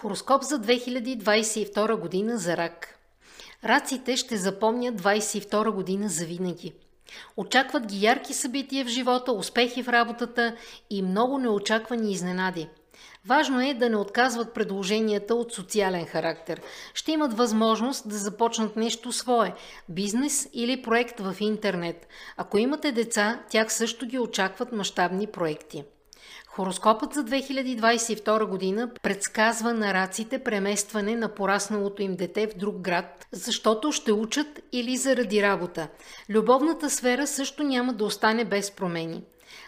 Хороскоп за 2022 година за рак. Раците ще запомнят 22 година за винаги. Очакват ги ярки събития в живота, успехи в работата и много неочаквани изненади. Важно е да не отказват предложенията от социален характер. Ще имат възможност да започнат нещо свое – бизнес или проект в интернет. Ако имате деца, тях също ги очакват мащабни проекти. Хороскопът за 2022 година предсказва на раците преместване на порасналото им дете в друг град, защото ще учат или заради работа. Любовната сфера също няма да остане без промени.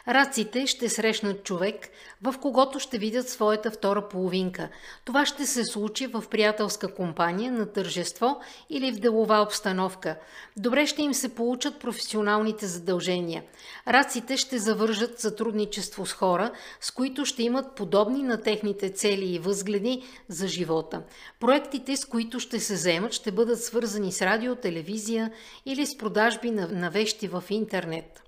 Раците ще срещнат човек, в когото ще видят своята втора половинка. Това ще се случи в приятелска компания, на тържество или в делова обстановка. Добре ще им се получат професионалните задължения. Раците ще завържат сътрудничество с хора, с които ще имат подобни на техните цели и възгледи за живота. Проектите, с които ще се заемат, ще бъдат свързани с радио, телевизия или с продажби на, на вещи в интернет.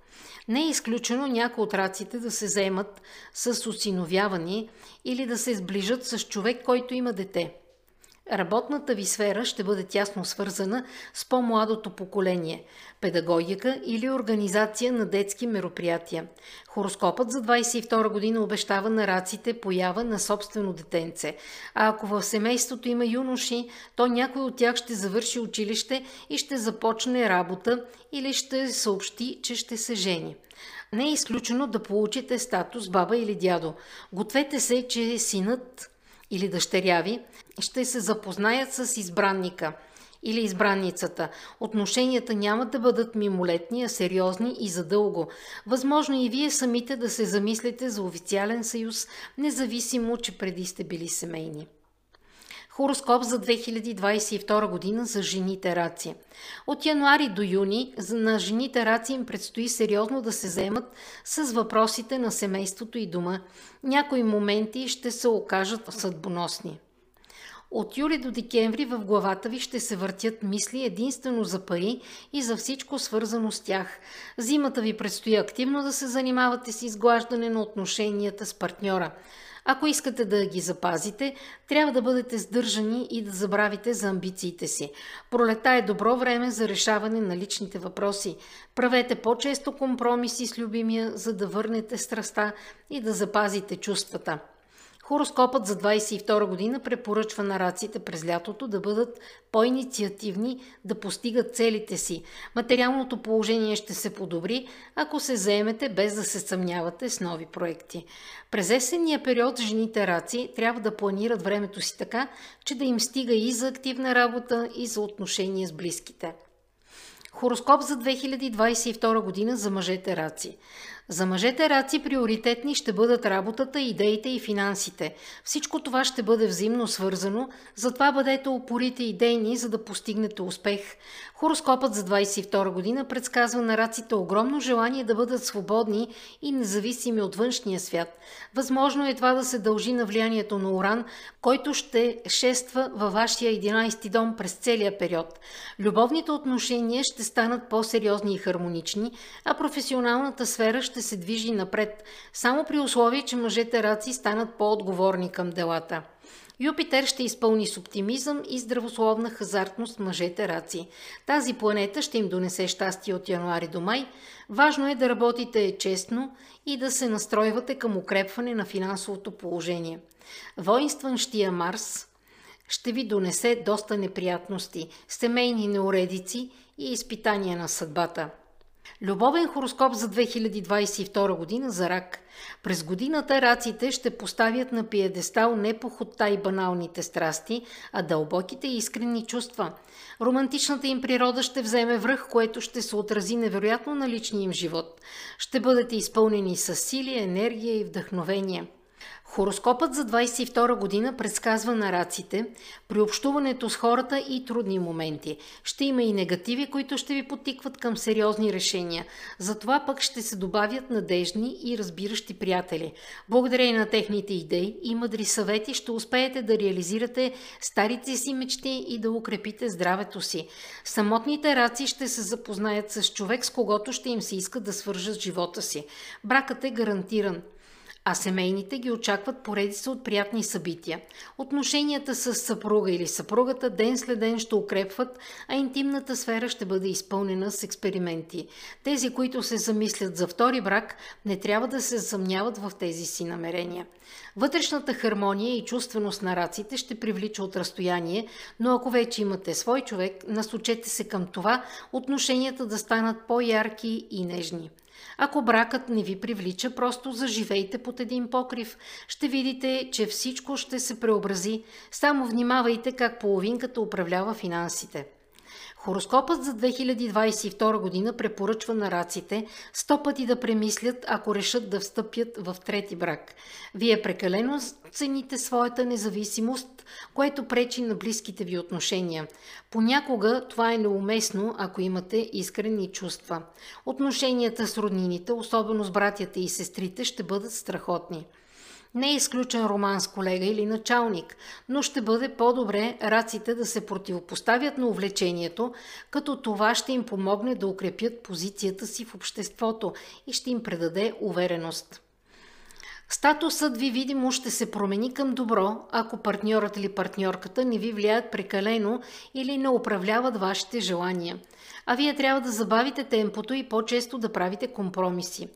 Не е изключено някои от раците да се заемат с осиновяване или да се сближат с човек, който има дете. Работната ви сфера ще бъде тясно свързана с по-младото поколение – педагогика или организация на детски мероприятия. Хороскопът за 22 година обещава на раците поява на собствено детенце. А ако в семейството има юноши, то някой от тях ще завърши училище и ще започне работа или ще съобщи, че ще се жени. Не е изключено да получите статус баба или дядо. Гответе се, че синът или дъщеря ви ще се запознаят с избранника или избранницата. Отношенията няма да бъдат мимолетни, а сериозни и задълго. Възможно и вие самите да се замислите за официален съюз, независимо, че преди сте били семейни. Хороскоп за 2022 година за жените раци. От януари до юни на жените раци им предстои сериозно да се заемат с въпросите на семейството и дома. Някои моменти ще се окажат съдбоносни. От юли до декември в главата ви ще се въртят мисли единствено за пари и за всичко свързано с тях. Зимата ви предстои активно да се занимавате с изглаждане на отношенията с партньора. Ако искате да ги запазите, трябва да бъдете сдържани и да забравите за амбициите си. Пролета е добро време за решаване на личните въпроси. Правете по-често компромиси с любимия, за да върнете страста и да запазите чувствата. Хороскопът за 22 година препоръчва на раците през лятото да бъдат по-инициативни, да постигат целите си. Материалното положение ще се подобри, ако се заемете без да се съмнявате с нови проекти. През есенния период жените раци трябва да планират времето си така, че да им стига и за активна работа, и за отношения с близките. Хороскоп за 2022 година за мъжете раци. За мъжете раци приоритетни ще бъдат работата, идеите и финансите. Всичко това ще бъде взаимно свързано, затова бъдете упорите идейни, за да постигнете успех. Хороскопът за 22 година предсказва на раците огромно желание да бъдат свободни и независими от външния свят. Възможно е това да се дължи на влиянието на Уран, който ще шества във вашия 11 дом през целия период. Любовните отношения ще станат по-сериозни и хармонични, а професионалната сфера ще се движи напред, само при условие, че мъжете раци станат по-отговорни към делата. Юпитер ще изпълни с оптимизъм и здравословна хазартност мъжете раци. Тази планета ще им донесе щастие от януари до май. Важно е да работите честно и да се настройвате към укрепване на финансовото положение. Воинстващия Марс ще ви донесе доста неприятности, семейни неуредици и изпитания на съдбата. Любовен хороскоп за 2022 година за рак. През годината раците ще поставят на пиедестал не похотта и баналните страсти, а дълбоките и искрени чувства. Романтичната им природа ще вземе връх, което ще се отрази невероятно на личния им живот. Ще бъдете изпълнени с сили, енергия и вдъхновение. Хороскопът за 22 година предсказва на раците при общуването с хората и трудни моменти. Ще има и негативи, които ще ви потикват към сериозни решения. Затова пък ще се добавят надежни и разбиращи приятели. Благодарение на техните идеи и мъдри съвети ще успеете да реализирате старите си мечти и да укрепите здравето си. Самотните раци ще се запознаят с човек, с когото ще им се иска да свържат живота си. Бракът е гарантиран. А семейните ги очакват поредица от приятни събития. Отношенията с съпруга или съпругата ден след ден ще укрепват, а интимната сфера ще бъде изпълнена с експерименти. Тези, които се замислят за втори брак, не трябва да се съмняват в тези си намерения. Вътрешната хармония и чувственост на раците ще привлича от разстояние, но ако вече имате свой човек, насочете се към това отношенията да станат по-ярки и нежни. Ако бракът не ви привлича, просто заживейте под един покрив. Ще видите, че всичко ще се преобрази. Само внимавайте как половинката управлява финансите. Хороскопът за 2022 година препоръчва на раците сто пъти да премислят, ако решат да встъпят в трети брак. Вие прекалено цените своята независимост, което пречи на близките ви отношения. Понякога това е неуместно, ако имате искрени чувства. Отношенията с роднините, особено с братята и сестрите, ще бъдат страхотни. Не е изключен роман с колега или началник, но ще бъде по-добре раците да се противопоставят на увлечението, като това ще им помогне да укрепят позицията си в обществото и ще им предаде увереност. Статусът ви видимо ще се промени към добро, ако партньорът или партньорката не ви влияят прекалено или не управляват вашите желания. А вие трябва да забавите темпото и по-често да правите компромиси.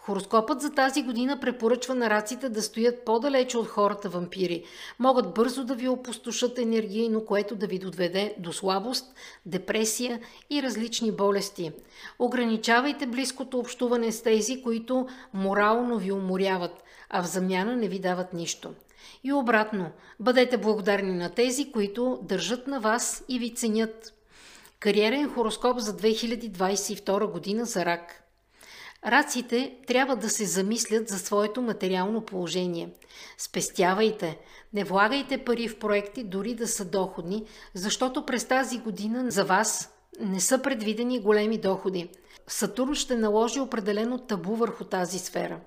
Хороскопът за тази година препоръчва на раците да стоят по-далече от хората вампири. Могат бързо да ви опустошат енергийно, което да ви доведе до слабост, депресия и различни болести. Ограничавайте близкото общуване с тези, които морално ви уморяват а в замяна не ви дават нищо. И обратно, бъдете благодарни на тези, които държат на вас и ви ценят. Кариерен хороскоп за 2022 година за рак. Раците трябва да се замислят за своето материално положение. Спестявайте, не влагайте пари в проекти, дори да са доходни, защото през тази година за вас не са предвидени големи доходи. Сатурн ще наложи определено табу върху тази сфера.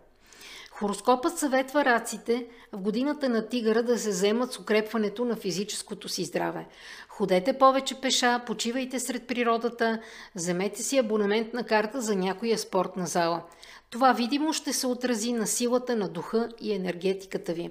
Хороскопът съветва раците в годината на тигъра да се вземат с укрепването на физическото си здраве. Ходете повече пеша, почивайте сред природата, вземете си абонаментна карта за някоя спортна зала. Това видимо ще се отрази на силата на духа и енергетиката ви.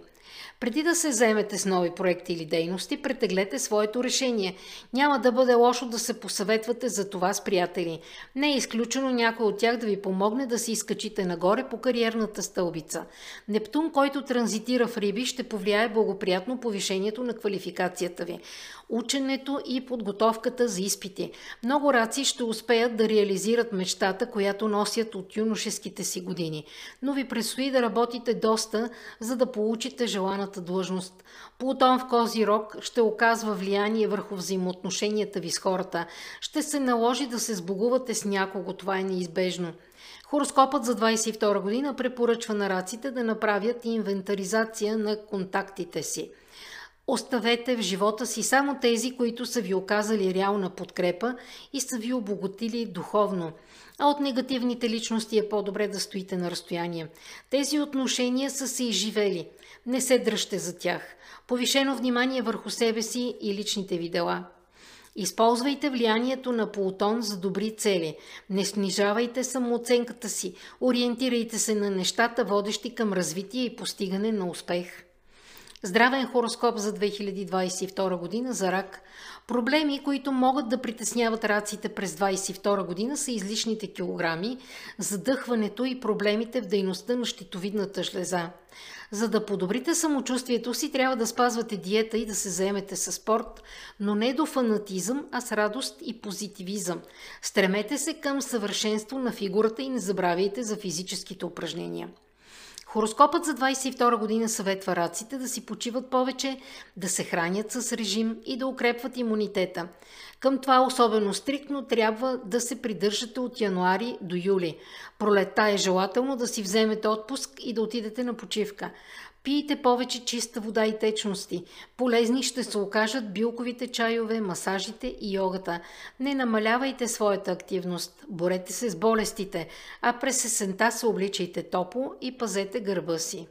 Преди да се заемете с нови проекти или дейности, претеглете своето решение. Няма да бъде лошо да се посъветвате за това с приятели. Не е изключено някой от тях да ви помогне да се изкачите нагоре по кариерната стълбица. Нептун, който транзитира в Риби, ще повлияе благоприятно повишението на квалификацията ви ученето и подготовката за изпити. Много раци ще успеят да реализират мечтата, която носят от юношеските си години. Но ви предстои да работите доста, за да получите желаната длъжност. Плутон в Кози Рок ще оказва влияние върху взаимоотношенията ви с хората. Ще се наложи да се сбогувате с някого, това е неизбежно. Хороскопът за 22 година препоръчва на раците да направят инвентаризация на контактите си. Оставете в живота си само тези, които са ви оказали реална подкрепа и са ви обогатили духовно. А от негативните личности е по-добре да стоите на разстояние. Тези отношения са се изживели. Не се дръжте за тях. Повишено внимание върху себе си и личните ви дела. Използвайте влиянието на Плутон за добри цели. Не снижавайте самооценката си. Ориентирайте се на нещата, водещи към развитие и постигане на успех. Здравен хороскоп за 2022 година за рак. Проблеми, които могат да притесняват раците през 2022 година са излишните килограми, задъхването и проблемите в дейността на щитовидната жлеза. За да подобрите самочувствието си, трябва да спазвате диета и да се заемете с спорт, но не до фанатизъм, а с радост и позитивизъм. Стремете се към съвършенство на фигурата и не забравяйте за физическите упражнения. Хороскопът за 22 година съветва раците да си почиват повече, да се хранят с режим и да укрепват имунитета. Към това особено стриктно трябва да се придържате от януари до юли. Пролетта е желателно да си вземете отпуск и да отидете на почивка. Пийте повече чиста вода и течности. Полезни ще се окажат билковите чайове, масажите и йогата. Не намалявайте своята активност, борете се с болестите, а през есента се обличайте топло и пазете гърба си.